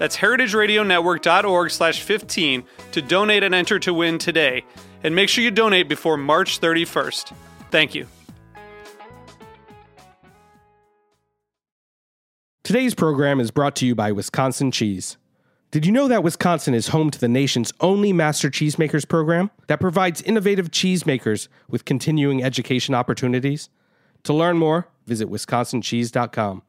That's heritageradionetwork.org slash 15 to donate and enter to win today. And make sure you donate before March 31st. Thank you. Today's program is brought to you by Wisconsin Cheese. Did you know that Wisconsin is home to the nation's only Master Cheesemakers program that provides innovative cheesemakers with continuing education opportunities? To learn more, visit wisconsincheese.com.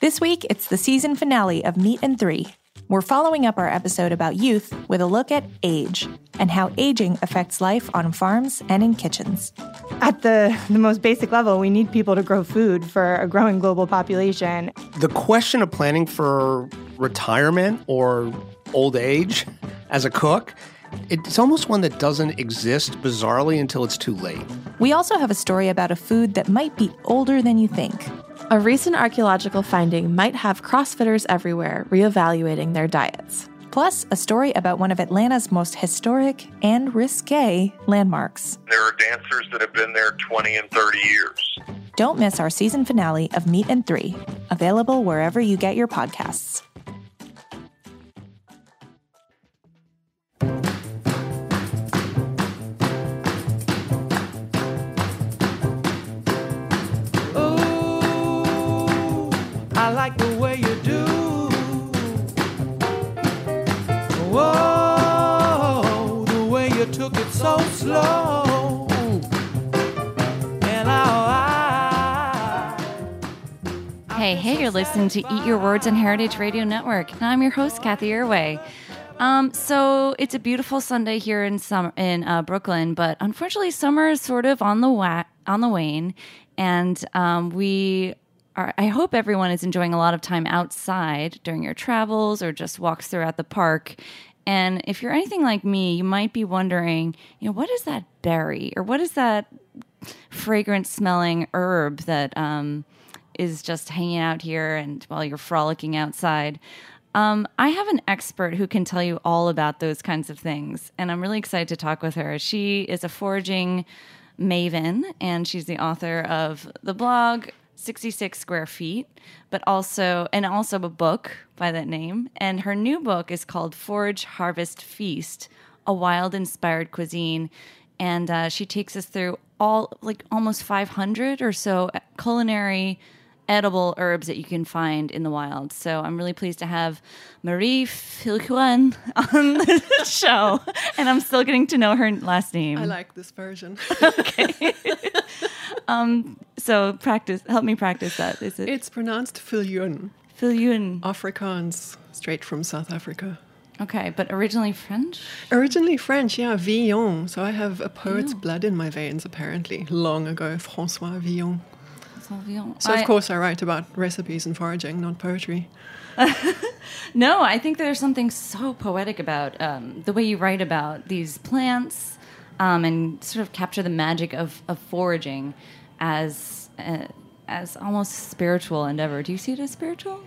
This week, it's the season finale of Meat and Three. We're following up our episode about youth with a look at age and how aging affects life on farms and in kitchens. At the, the most basic level, we need people to grow food for a growing global population. The question of planning for retirement or old age as a cook, it's almost one that doesn't exist bizarrely until it's too late. We also have a story about a food that might be older than you think. A recent archaeological finding might have CrossFitters everywhere reevaluating their diets. Plus, a story about one of Atlanta's most historic and risque landmarks. There are dancers that have been there 20 and 30 years. Don't miss our season finale of Meat and Three, available wherever you get your podcasts. You're listening to Eat Your Words on Heritage Radio Network. And I'm your host, Cathy Erway. Um, so it's a beautiful Sunday here in summer in uh, Brooklyn, but unfortunately, summer is sort of on the wa- on the wane, and um, we are. I hope everyone is enjoying a lot of time outside during your travels or just walks throughout the park. And if you're anything like me, you might be wondering, you know, what is that berry or what is that fragrant smelling herb that um, is just hanging out here and while you're frolicking outside. Um, I have an expert who can tell you all about those kinds of things, and I'm really excited to talk with her. She is a foraging maven, and she's the author of the blog 66 Square Feet, but also and also a book by that name. And her new book is called Forage Harvest Feast: A Wild Inspired Cuisine, and uh, she takes us through all like almost 500 or so culinary edible herbs that you can find in the wild. So I'm really pleased to have Marie Viljoen on the show, and I'm still getting to know her last name. I like this version. okay. um, so practice. Help me practice that. Is it? It's pronounced Filyun. Filyun. Afrikaans, straight from South Africa. Okay, but originally French? Originally French, yeah, Villon. So I have a poet's blood in my veins, apparently. Long ago, Francois Villon. So, of I- course, I write about recipes and foraging, not poetry. No, I think there's something so poetic about um, the way you write about these plants um, and sort of capture the magic of, of foraging as uh, as almost spiritual endeavor. Do you see it as spiritual?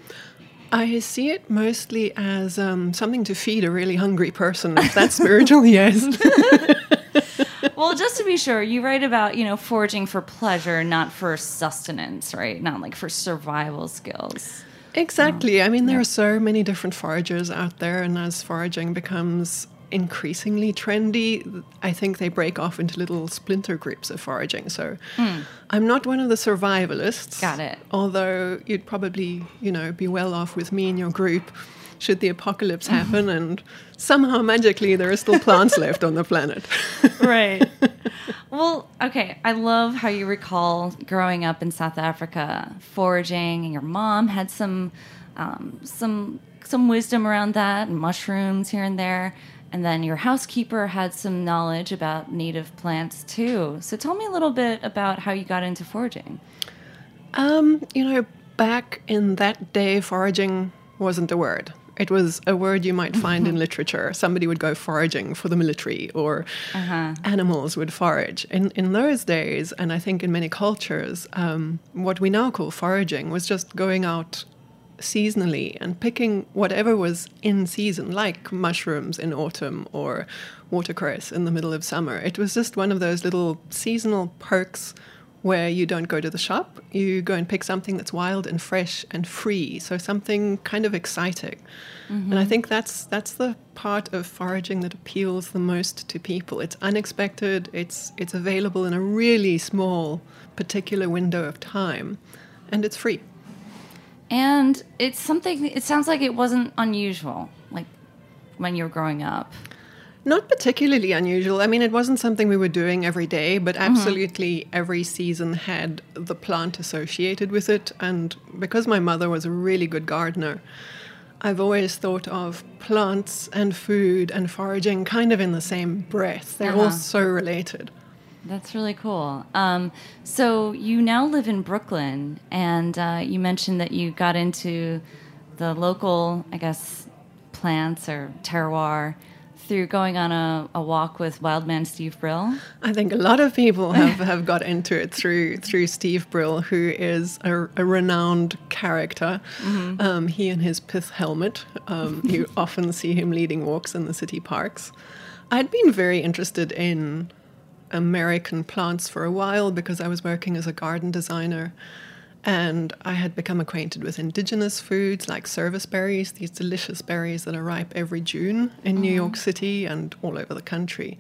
I see it mostly as um, something to feed a really hungry person. If that's spiritual, yes. well, just to be sure, you write about you know foraging for pleasure, not for sustenance, right? Not like for survival skills. Exactly. I mean, there are so many different foragers out there, and as foraging becomes increasingly trendy, I think they break off into little splinter groups of foraging. So Hmm. I'm not one of the survivalists. Got it. Although you'd probably, you know, be well off with me and your group should the apocalypse happen and somehow magically there are still plants left on the planet. right. Well, okay. I love how you recall growing up in South Africa, foraging, and your mom had some, um, some, some wisdom around that, and mushrooms here and there. And then your housekeeper had some knowledge about native plants too. So tell me a little bit about how you got into foraging. Um, you know, back in that day, foraging wasn't a word. It was a word you might find in literature. Somebody would go foraging for the military, or animals would forage. In in those days, and I think in many cultures, um, what we now call foraging was just going out seasonally and picking whatever was in season, like mushrooms in autumn or watercress in the middle of summer. It was just one of those little seasonal perks where you don't go to the shop, you go and pick something that's wild and fresh and free, so something kind of exciting. And I mm-hmm. think that's that's the part of foraging that appeals the most to people. It's unexpected, it's it's available in a really small particular window of time, and it's free. And it's something, it sounds like it wasn't unusual, like when you were growing up. Not particularly unusual. I mean, it wasn't something we were doing every day, but absolutely every season had the plant associated with it. And because my mother was a really good gardener, I've always thought of plants and food and foraging kind of in the same breath. They're all Uh-huh. so related. That's really cool. Um, so you now live in Brooklyn, and uh, you mentioned that you got into the local, I guess, plants or terroir through going on a, a walk with Wildman Steve Brill. I think a lot of people have, have got into it through through Steve Brill, who is a, a renowned character. Um, he and his pith helmet. Um, you often see him leading walks in the city parks. I'd been very interested in American plants for a while because I was working as a garden designer. And I had become acquainted with indigenous foods like service berries, these delicious berries that are ripe every June in New York mm-hmm. City and all over the country.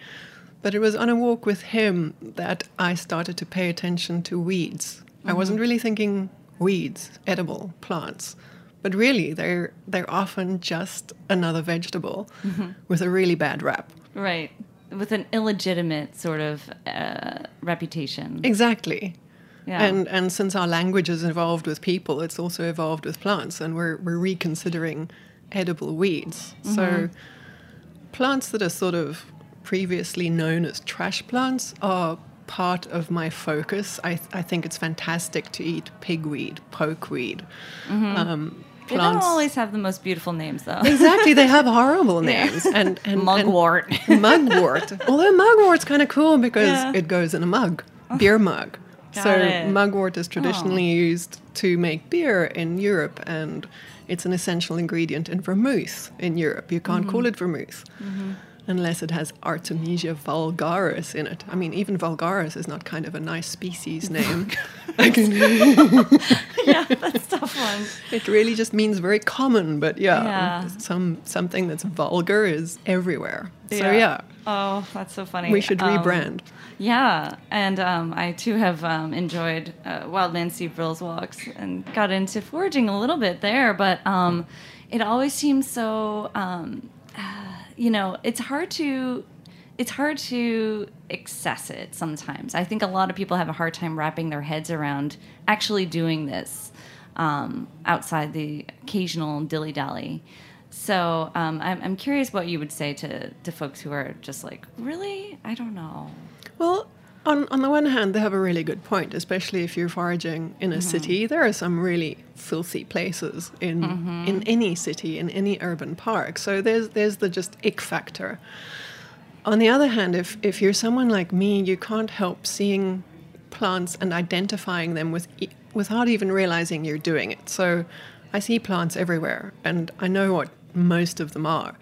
But it was on a walk with him that I started to pay attention to weeds. I mm-hmm. wasn't really thinking weeds, edible plants, but really they're they're often just another vegetable mm-hmm. with a really bad rap. Right. With an illegitimate sort of uh, reputation. Exactly. Yeah. And and since our language has evolved with people, it's also evolved with plants, and we're we're reconsidering edible weeds. So plants that are sort of previously known as trash plants are part of my focus. I I think it's fantastic to eat pigweed, pokeweed. Um, they don't always have the most beautiful names, though. Exactly, they have horrible names and, and and- Mugwort. mugwort. Although mugwort's kind of cool because Yeah. it goes in a mug, beer mug. Got so it. mugwort is traditionally used to make beer in Europe, and it's an essential ingredient in vermouth in Europe. You can't call it vermouth. Unless it has Artemisia vulgaris in it. I mean, even vulgaris is not kind of a nice species name. Yeah, that's a tough one. it really just means very common, but yeah, Yeah. some something that's vulgar is everywhere. So yeah, Oh, that's so funny. we should Um, rebrand. Yeah, and um, I too have um, enjoyed uh, Steve Brill's walks and got into foraging a little bit there, but um, it always seems so. Um, uh, you know, it's hard to. It's hard to access it sometimes. I think a lot of people have a hard time wrapping their heads around actually doing this um, outside the occasional dilly dally. So um, I'm, I'm curious what you would say to, to folks who are just like, really? I don't know. Well, on, on the one hand, they have a really good point, especially if you're foraging in a mm-hmm. city. There are some really filthy places in mm-hmm. in any city, in any urban park. So there's there's the just ick factor. On the other hand, if if you're someone like me, you can't help seeing plants and identifying them with e- without even realizing you're doing it. So I see plants everywhere, and I know what most of them are.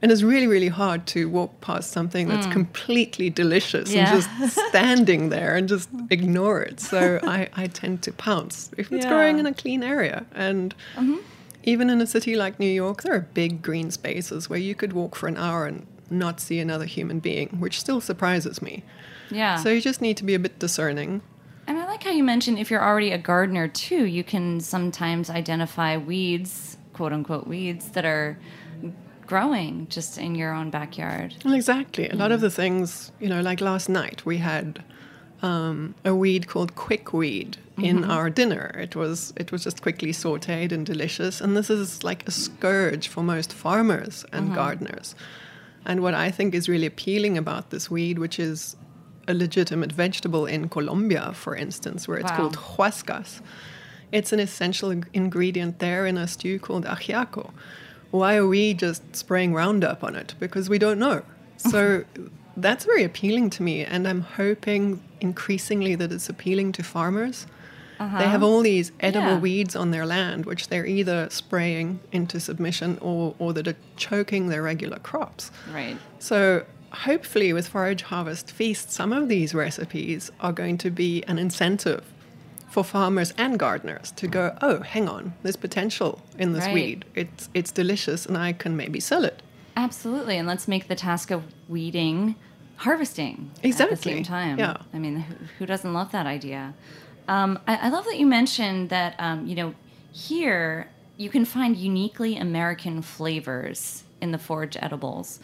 And it's really, really hard to walk past something that's hmm. completely delicious Yeah. and just standing there and just ignore it. So I, I tend to pounce if it's Yeah. growing in a clean area. And mm-hmm. even in a city like New York, there are big green spaces where you could walk for an hour and not see another human being, which still surprises me. Yeah. So you just need to be a bit discerning. and I like how you mentioned if you're already a gardener too, you can sometimes identify weeds quote unquote weeds that are growing just in your own backyard. Well, exactly. A lot of the things, you know, like last night we had um, a weed called quickweed in Mhm. our dinner. It was it was just quickly sautéed and delicious. And this is like a scourge for most farmers and Mhm. gardeners. And what I think is really appealing about this weed, which is a legitimate vegetable in Colombia, for instance, where it's Wow. called huascas. It's an essential ingredient there in a stew called ajiaco. Why are we just spraying Roundup on it? Because we don't know. So that's very appealing to me, and I'm hoping increasingly that it's appealing to farmers. Uh-huh. They have all these edible Yeah. weeds on their land, which they're either spraying into submission or, or that are choking their regular crops. Right. So hopefully, with Forage Harvest Feast, some of these recipes are going to be an incentive for farmers and gardeners to go, oh, hang on, there's potential in this Right. weed. It's it's delicious, and I can maybe sell it. Absolutely, and let's make the task of weeding harvesting exactly. at the same time. yeah. I mean, who, who doesn't love that idea? Um, I, I love that you mentioned that um, you know here you can find uniquely American flavors in the forage edibles.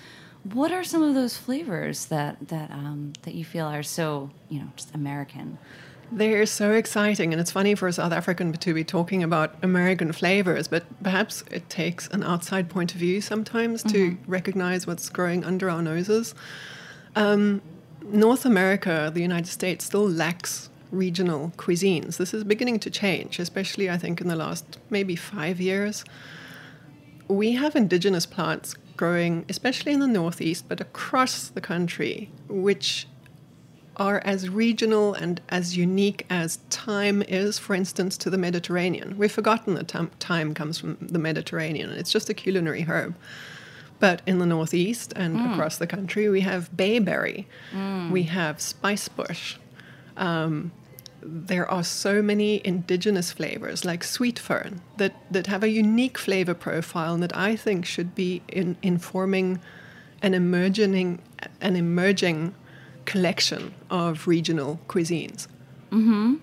What are some of those flavors that that um, that you feel are so you know just American? They're so exciting, and it's funny for a South African to be talking about American flavors, but perhaps it takes an outside point of view sometimes to Mhm. recognize what's growing under our noses. Um, North America, the United States, still lacks regional cuisines. This is beginning to change, especially I think in the last maybe five years. We have indigenous plants growing, especially in the Northeast, but across the country, which are as regional and as unique as time is, for instance, to the Mediterranean. We've forgotten that time, thyme comes from the Mediterranean. It's just a culinary herb. But in the Northeast and Mm. across the country, we have bayberry, Mm. we have spicebush. Um, there are so many indigenous flavors like sweet fern that, that have a unique flavor profile and that I think should be in, informing an emerging, an emerging collection of regional cuisines. Mm-hmm.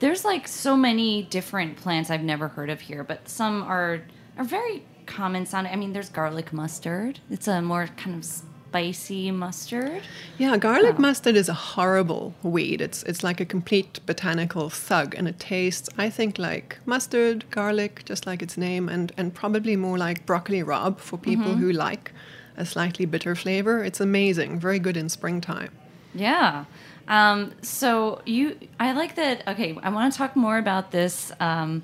There's like so many different plants I've never heard of here, but some are are very common sounding. I mean, there's garlic mustard. It's a more kind of spicy mustard. Yeah, garlic mustard is a horrible weed. It's it's like a complete botanical thug, and it tastes, I think, like mustard, garlic, just like its name, and and probably more like broccoli rabe for people Mhm. who like a slightly bitter flavor. It's amazing, very good in springtime. Yeah. Um, so you, I like that. Okay, I want to talk more about this um,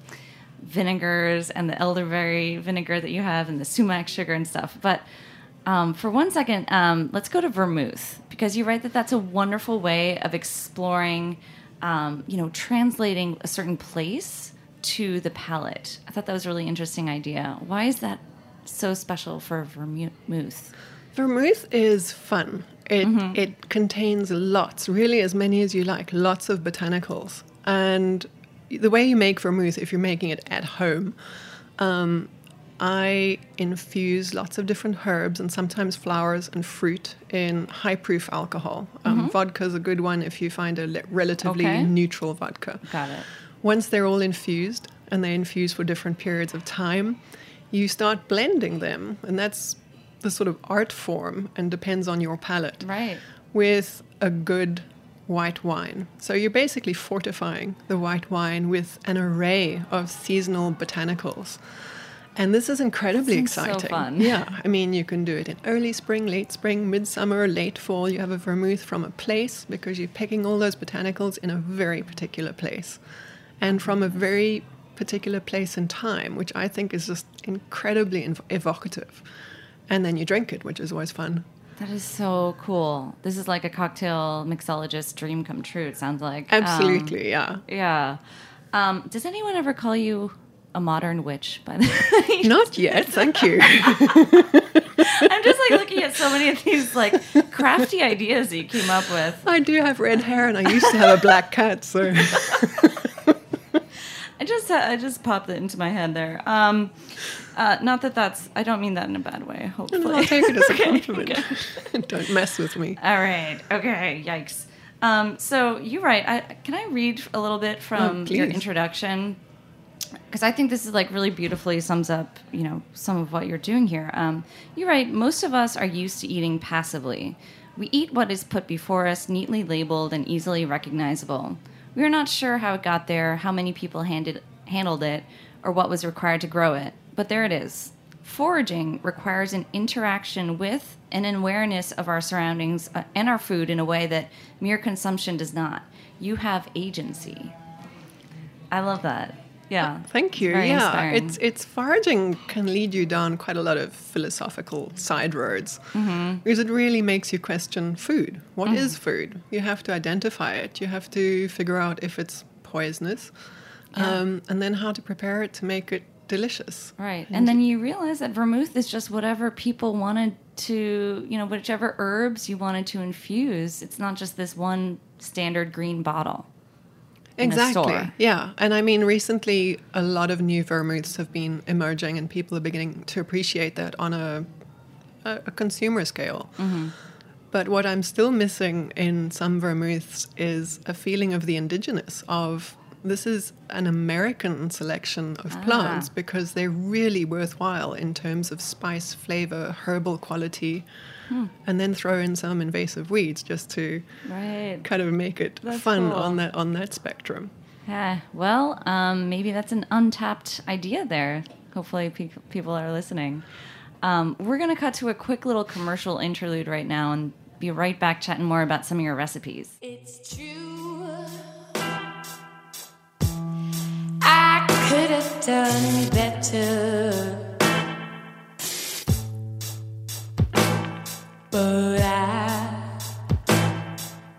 vinegars and the elderberry vinegar that you have and the sumac sugar and stuff. But um, for one second, um, let's go to vermouth because you write that that's a wonderful way of exploring, um, you know, translating a certain place to the palate. I thought that was a really interesting idea. Why is that so special for vermouth? Vermouth is fun. It it contains lots, really as many as you like, lots of botanicals. And the way you make vermouth, if you're making it at home, um, I infuse lots of different herbs and sometimes flowers and fruit in high proof alcohol. Um, Mhm. Vodka is a good one if you find a le- relatively Okay. neutral vodka. Got it. Once they're all infused and they infuse for different periods of time, you start blending them, and that's the sort of art form and depends on your palate. Right. With a good white wine. So you're basically fortifying the white wine with an array of seasonal botanicals. And this is incredibly Seems so exciting. fun. Yeah, I mean, you can do it in early spring, late spring, midsummer, late fall. You have a vermouth from a place because you're picking all those botanicals in a very particular place and from a very particular place and time, which I think is just incredibly evocative. And then you drink it, which is always fun. That is so cool. This is like a cocktail mixologist dream come true, it sounds like. Um, Absolutely, yeah. Yeah. Um, does anyone ever call you a modern witch, by the way? Not yet, thank you. I'm just like looking at so many of these like crafty ideas that you came up with. I do have red hair and I used to have a black cat, so. I just I just popped it into my head there. Um, uh, not that that's I don't mean that in a bad way. Hopefully, I'll take it as a Okay, compliment. okay. Don't mess with me. All right. Okay. Yikes. Um, so you're right. I, can I read a little bit from Oh, your introduction? because I think this is like really beautifully sums up, you know, some of what you're doing here. Um, you're right. Most of us are used to eating passively. We eat what is put before us, neatly labeled and easily recognizable. We are not sure how it got there, how many people handed, handled it, or what was required to grow it. But there it is. Foraging requires an interaction with and an awareness of our surroundings uh, and our food in a way that mere consumption does not. You have agency. I love that. Yeah. Thank you. Very yeah, inspiring. it's it's foraging can lead you down quite a lot of philosophical side roads Mm-hmm. because it really makes you question food. What is Mm. food? You have to identify it. You have to figure out if it's poisonous, um, and then how to prepare it to make it delicious. Right. And then you realize that vermouth is just whatever people wanted to, you know, whichever herbs you wanted to infuse. It's not just this one standard green bottle. Exactly. Yeah. And I mean, recently, a lot of new vermouths have been emerging, and people are beginning to appreciate that on a, a, a consumer scale. Mm-hmm. But what I'm still missing in some vermouths is a feeling of the indigenous, of this is an American selection of plants because they're really worthwhile in terms of spice, flavor, herbal quality. And then throw in some invasive weeds just to Right. kind of make it That's fun cool. on that on that spectrum. Yeah. Well, um, maybe that's an untapped idea there. Hopefully, pe- people are listening. Um, we're going to cut to a quick little commercial interlude right now and be right back chatting more about some of your recipes. It's true. Done better. But I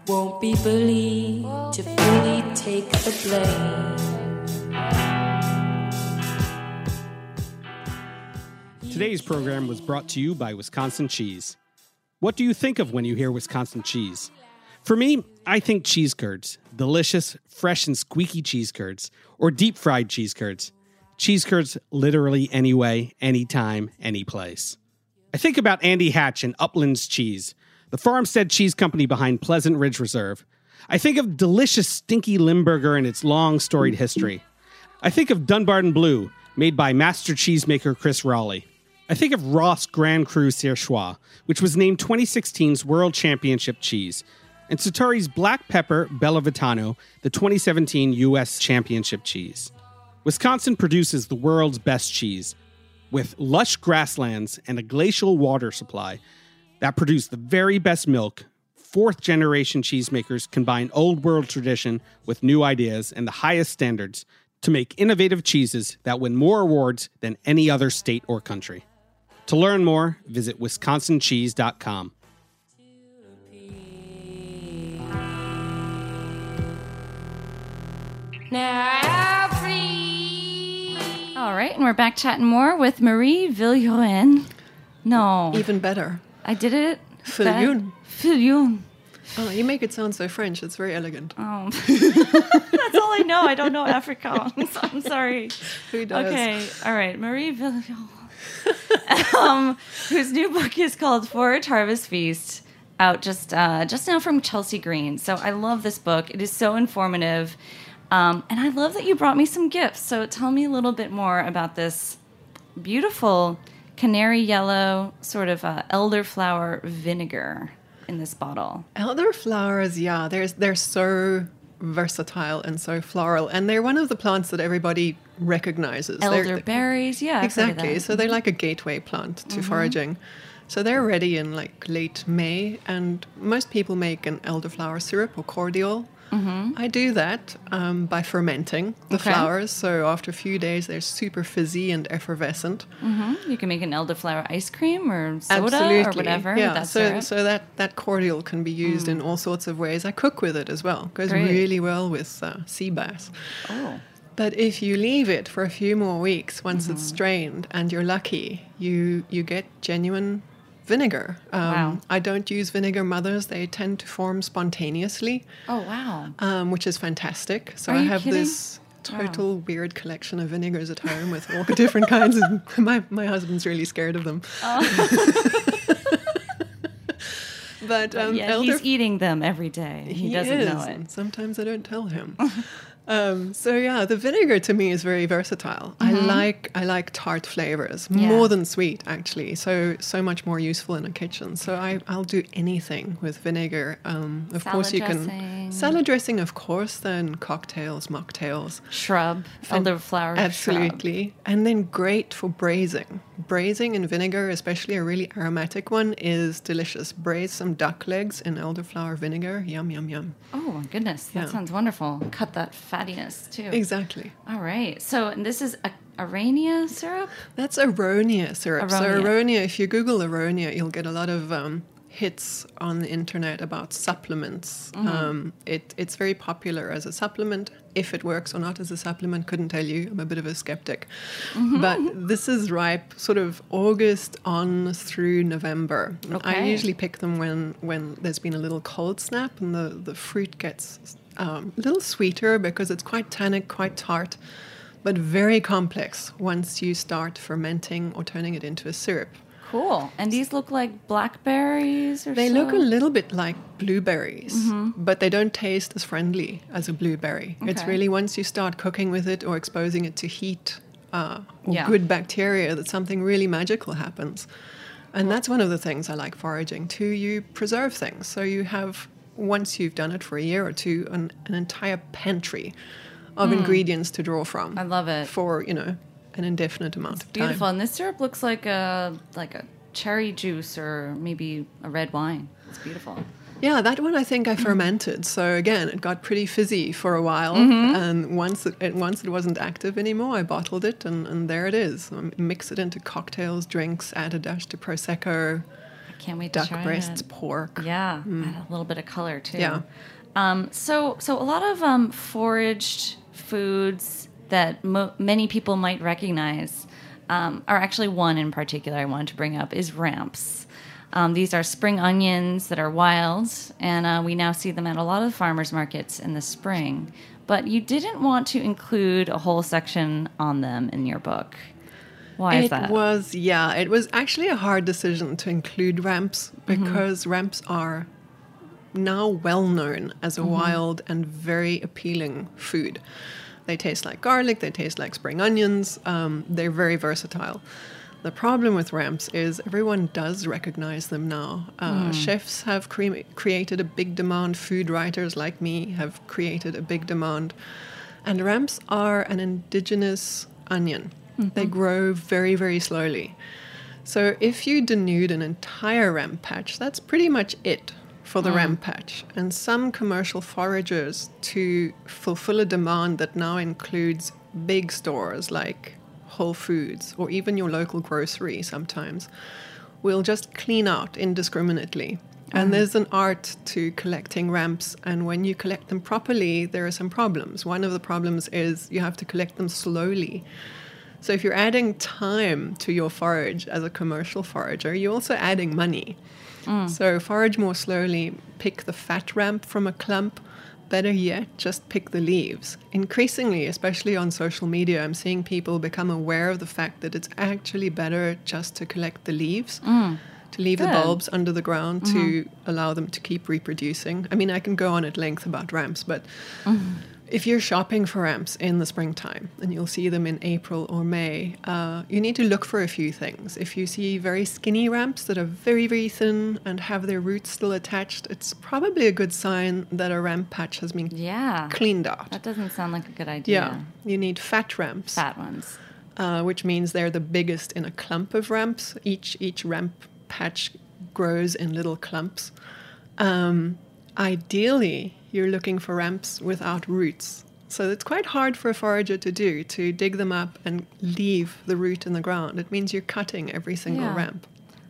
won't be to fully take the blame. Today's program was brought to you by Wisconsin Cheese. What do you think of when you hear Wisconsin cheese? For me, I think cheese curds. Delicious, fresh, and squeaky cheese curds. Or deep fried cheese curds. Cheese curds literally anyway, anytime, any place. I think about Andy Hatch and Uplands Cheese, the farmstead cheese company behind Pleasant Ridge Reserve. I think of delicious, stinky Limburger and its long storied history. I think of Dunbarton Blue, made by master cheesemaker Chris Roelli. I think of Roth Grand Cru Surchoix, which was named 2016's World Championship cheese, and Sartori's Black Pepper Bellavitano, the 2017 U.S. Championship cheese. Wisconsin produces the world's best cheese, with lush grasslands and a glacial water supply that produce the very best milk. Fourth generation cheesemakers combine old world tradition with new ideas and the highest standards to make innovative cheeses that win more awards than any other state or country. To learn more, visit wisconsincheese.com. Now free. Right, and we're back chatting more with Marie Viljoen. No, Even better. I did it. Viljoen. Viljoen. Oh, you make it sound so French. It's very elegant. Oh, that's all I know. I don't know Afrikaans. I'm sorry. Who does? Okay, all right, Marie Viljoen, um, whose new book is called Forage Harvest Feast, out just uh, just now from Chelsea Green. So I love this book. It is so informative, um, and I love that you brought me some gifts. So tell me a little bit more about this beautiful canary yellow sort of uh, elderflower vinegar in this bottle. Elderflowers, yeah, they're, they're so versatile and so floral. And they're one of the plants that everybody recognizes. Elderberries, yeah, I've heard of Exactly. So they're like a gateway plant to foraging. So they're ready in like late May, and most people make an elderflower syrup or cordial. I do that um, by fermenting the Okay. flowers. So after a few days, they're super fizzy and effervescent. You can make an elderflower ice cream or soda or whatever. Yeah. so syrup. Mm. so that that cordial can be used in all sorts of ways. I cook with it as well. It Goes Great. really well with uh, sea bass. oh, But if you leave it for a few more weeks, once it's Mm-hmm. strained and you're lucky, you you get genuine vinegar. Um, Wow. I don't use vinegar mothers; they tend to form spontaneously, oh wow. um, which is fantastic. So Are I have kidding? this total weird collection of vinegars at home with all the different kinds. of My my husband's really scared of them. but um, yeah, elder he's eating them every day. He, doesn't know it. sometimes I don't tell him. Um, so yeah, the vinegar to me is very versatile. I like I like tart flavors Yeah. more than sweet actually. So so much more useful in a kitchen. So I I'll do anything with vinegar. Um, of course Salad you can dressing. salad dressing, of course. Then cocktails, mocktails. Shrub, elderflower. shrub. Absolutely. And then great for braising. Braising in vinegar, especially a really aromatic one, is delicious. Braise some duck legs in elderflower vinegar. Yum, yum, yum. Oh my goodness, that Yeah. sounds wonderful. Cut that fattiness too. Exactly. All right. So and this is a Aronia syrup. That's aronia syrup. So Aronia. aronia, if you Google aronia, you'll get a lot of um, hits on the internet about supplements. Mhm. Um, it, it's very popular as a supplement. If it works or not as a supplement, couldn't tell you. I'm a bit of a skeptic. Mm-hmm. But this is ripe sort of August on through November. I usually pick them when, when there's been a little cold snap and the, the fruit gets um, a little sweeter because it's quite tannic, quite tart but very complex once you start fermenting or turning it into a syrup. Cool. And these look like blackberries or They so? look a little bit like blueberries, Mhm. but they don't taste as friendly as a blueberry. It's really once you start cooking with it or exposing it to heat uh, or Yeah. good bacteria that something really magical happens. And that's one of the things I like foraging too. You preserve things. So you have, once you've done it for a year or two, an, an entire pantry of Mm. ingredients to draw from. I love it. For, you know, an indefinite amount of time. Beautiful. And this syrup looks like a like a cherry juice or maybe a red wine. It's beautiful. Yeah, that one I think I fermented. So again, it got pretty fizzy for a while, Mhm. and once it, it once it wasn't active anymore, I bottled it, and, and there it is. Um, mix it into cocktails, drinks, add a dash to prosecco. Can't wait duck to try breasts, it. pork. Yeah, Mm. add a little bit of color too. Yeah. Um, so so a lot of um, foraged foods that mo- many people might recognize um, are actually one in particular I wanted to bring up is ramps. Um, these are spring onions that are wild, and uh, we now see them at a lot of farmers markets in the spring. But you didn't want to include a whole section on them in your book. Why is it that? was yeah, it was actually a hard decision to include ramps Mm-hmm. because ramps are now well known as a Mhm. wild and very appealing food. They taste like garlic, they taste like spring onions, um, they're very versatile. The problem with ramps is everyone does recognize them now. Uh, Mm. Chefs have cre- created a big demand, food writers like me have created a big demand. And ramps are an indigenous onion. They Mhm. grow very, very slowly. So if you denude an entire ramp patch, that's pretty much it for the Mm. ramp patch. And some commercial foragers, to fulfill a demand that now includes big stores like Whole Foods or even your local grocery sometimes, will just clean out indiscriminately. And Mm. there's an art to collecting ramps, and when you collect them properly, there are some problems. One of the problems is you have to collect them slowly. So if you're adding time to your forage as a commercial forager, you're also adding money. Mm. So forage more slowly, pick the fat ramp from a clump. Better yet, just pick the leaves. Increasingly, especially on social media, I'm seeing people become aware of the fact that it's actually better just to collect the leaves, Mm. to leave the bulbs under the ground Mhm. to allow them to keep reproducing. I mean, I can go on at length about ramps, but Mhm. If you're shopping for ramps in the springtime and you'll see them in April or May, uh, you need to look for a few things. If you see very skinny ramps that are very, very thin and have their roots still attached, it's probably a good sign that a ramp patch has been Yeah. cleaned out. That doesn't sound like a good idea. Yeah, you need fat ramps. Fat ones. Uh, which means they're the biggest in a clump of ramps. Each each ramp patch grows in little clumps. Um, ideally, you're looking for ramps without roots. So it's quite hard for a forager to do to dig them up and leave the root in the ground. It means you're cutting every single Yeah. ramp.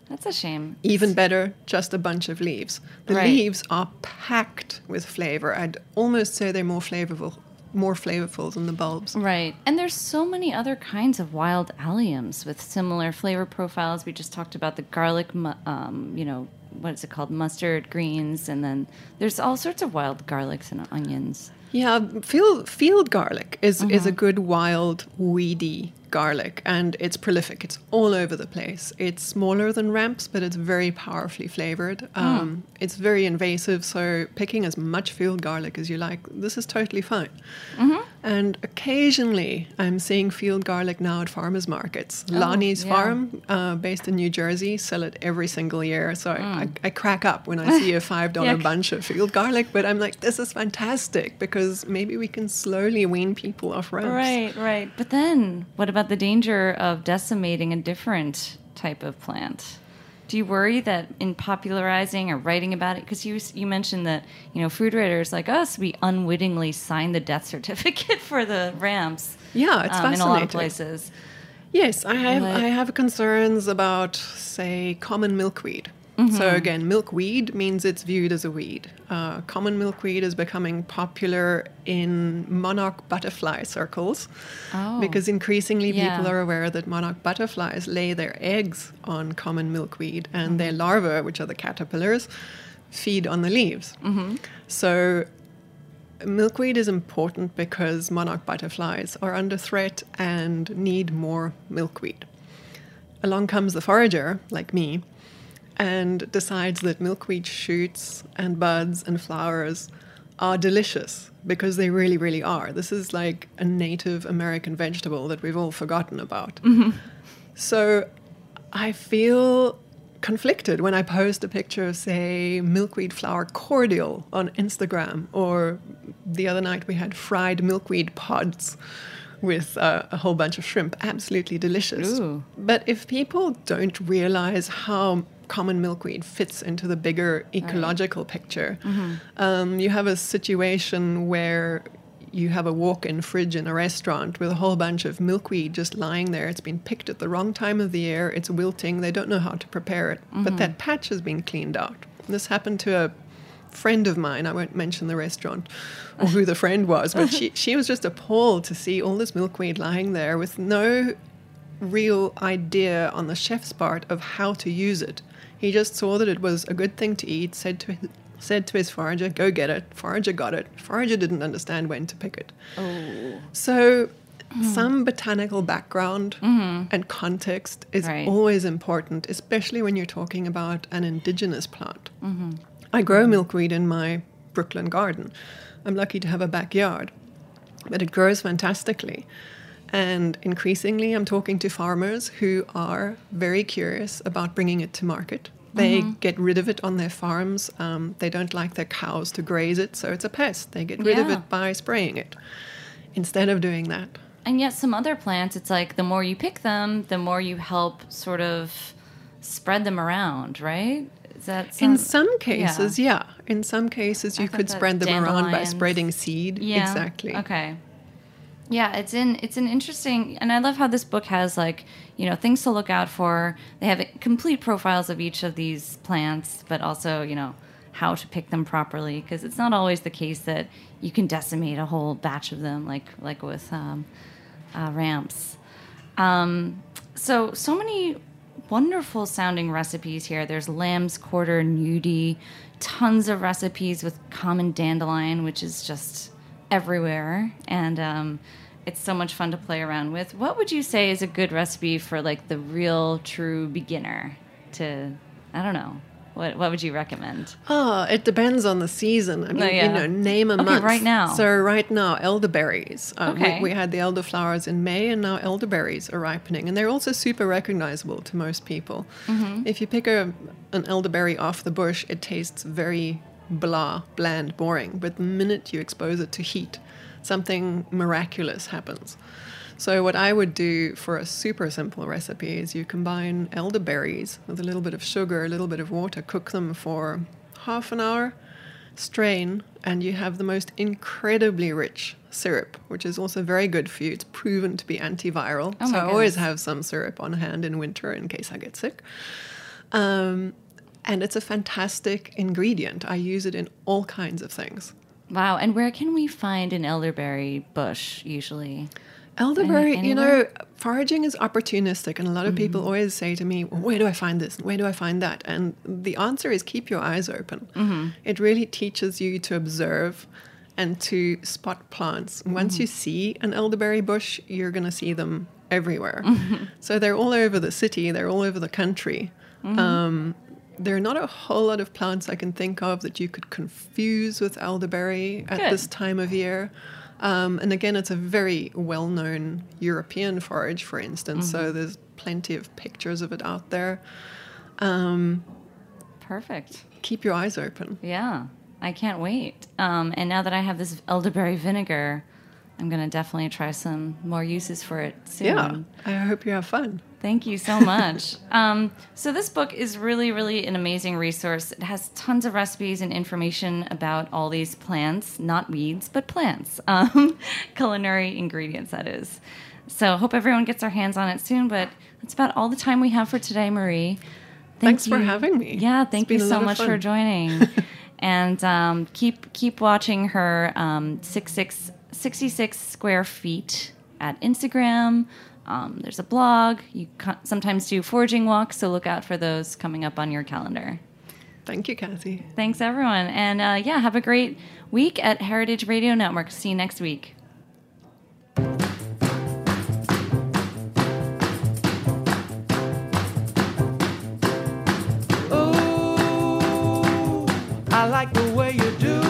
That's a shame. Even better, just a bunch of leaves. The Right. leaves are packed with flavor. I'd almost say they're more flavorful, more flavorful than the bulbs. Right. And there's so many other kinds of wild alliums with similar flavor profiles. We just talked about the garlic, um, you know, what is it called? Mustard greens. And then there's all sorts of wild garlics and onions. Yeah, field field garlic is is a Mhm. good wild weedy garlic, and it's prolific. It's all over the place. It's smaller than ramps, but it's very powerfully flavored. Um, It's very invasive, so picking as much field garlic as you like, this is totally fine. Mm-hmm. And occasionally, I'm seeing field garlic now at farmers markets. Lani's yeah. Farm, uh, based in New Jersey, sell it every single year. So I, I, I crack up when I see a five dollar bunch of field garlic. But I'm like, this is fantastic because maybe we can slowly wean people off ramps. Right, right. But then, what about the danger of decimating a different type of plant? Do you worry that in popularizing or writing about it, because you you mentioned that you know food writers like us, we unwittingly sign the death certificate for the ramps. Yeah, it's um, in a lot of places. Yes, I have. I have concerns about, say, common milkweed. Mm-hmm. So again, milkweed means it's viewed as a weed. Uh, common milkweed is becoming popular in monarch butterfly circles Oh. because increasingly Yeah. people are aware that monarch butterflies lay their eggs on common milkweed, and their larvae, which are the caterpillars, feed on the leaves. So milkweed is important because monarch butterflies are under threat and need more milkweed. Along comes the forager, like me, and decides that milkweed shoots and buds and flowers are delicious because they really, really are. This is like a native American vegetable that we've all forgotten about. So I feel conflicted when I post a picture of, say, milkweed flower cordial on Instagram, or the other night we had fried milkweed pods with uh, a whole bunch of shrimp. Absolutely delicious. Ooh. But if people don't realize how common milkweed fits into the bigger ecological picture, um, you have a situation where you have a walk-in fridge in a restaurant with a whole bunch of milkweed just lying there. It's been picked at the wrong time of the year. It's wilting. They don't know how to prepare it. But that patch has been cleaned out. This happened to a friend of mine. I won't mention the restaurant or who the friend was, but she, she was just appalled to see all this milkweed lying there with no real idea on the chef's part of how to use it. He just saw that it was a good thing to eat, said to his, said to his forager, "Go get it." Forager got it. Forager didn't understand when to pick it. Oh. So some botanical background mm-hmm. and context is Right. always important, especially when you're talking about an indigenous plant. Mm-hmm. I grow milkweed in my Brooklyn garden. I'm lucky to have a backyard, but it grows fantastically. And increasingly, I'm talking to farmers who are very curious about bringing it to market. They get rid of it on their farms. Um, they don't like their cows to graze it, so it's a pest. They get rid of it by spraying it instead of doing that. And yet, some other plants, it's like the more you pick them, the more you help sort of spread them around, right? Is that In some- some cases, yeah. In some cases, you could spread them around by spreading seed. Yeah. Exactly. Okay. Yeah, it's in it's an interesting and I love how this book has like, you know, things to look out for. They have complete profiles of each of these plants, but also, you know, how to pick them properly because it's not always the case that you can decimate a whole batch of them like like with um, uh, ramps. Um, so so many wonderful sounding recipes here. There's lamb's quarter gnudi, tons of recipes with common dandelion, which is just everywhere, and um, it's so much fun to play around with. What would you say is a good recipe for like the real true beginner? To I don't know. What what would you recommend? Oh, it depends on the season. I mean, Oh, yeah. you know, name a Okay, month. right now. So right now, elderberries. Uh, Okay. we, we had the elderflowers in May, and now elderberries are ripening, and they're also super recognizable to most people. Mm-hmm. If you pick a an elderberry off the bush, it tastes very blah, bland, boring. But the minute you expose it to heat, something miraculous happens. So what I would do for a super simple recipe is you combine elderberries with a little bit of sugar, a little bit of water, cook them for half an hour, strain, and you have the most incredibly rich syrup, which is also very good for you. It's proven to be antiviral. Oh so I always have some syrup on hand in winter in case I get sick. Um, and it's a fantastic ingredient. I use it in all kinds of things. Wow, and where can we find an elderberry bush usually? Elderberry, Any- you know, foraging is opportunistic, and a lot of people Mm-hmm. always say to me, well, "Where do I find this? Where do I find that?" And the answer is keep your eyes open. Mm-hmm. It really teaches you to observe and to spot plants. Once Mm-hmm. you see an elderberry bush, you're going to see them everywhere. Mm-hmm. So they're all over the city. They're all over the country. Mm-hmm. Um, there are not a whole lot of plants I can think of that you could confuse with elderberry at Good. this time of year. Um, and again, it's a very well known European forage, for instance, so there's plenty of pictures of it out there. Um, Perfect. keep your eyes open. Yeah, I can't wait. Um, and now that I have this elderberry vinegar, I'm going to definitely try some more uses for it soon. Yeah, I hope you have fun. Thank you so much. um, so, this book is really, really an amazing resource. It has tons of recipes and information about all these plants, not weeds, but plants, um, culinary ingredients, that is. So, hope everyone gets their hands on it soon. But that's about all the time we have for today, Marie. Thank Thanks for having me. Yeah, thank you so much for joining. and um, keep keep watching her um, six, six, 66 square feet at Instagram. Um, there's a blog. You co- sometimes do foraging walks, so look out for those coming up on your calendar. Thank you, Cathy. Thanks, everyone. And uh, yeah, have a great week at Heritage Radio Network. See you next week. I like the way you do.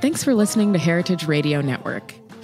Thanks for listening to Heritage Radio Network,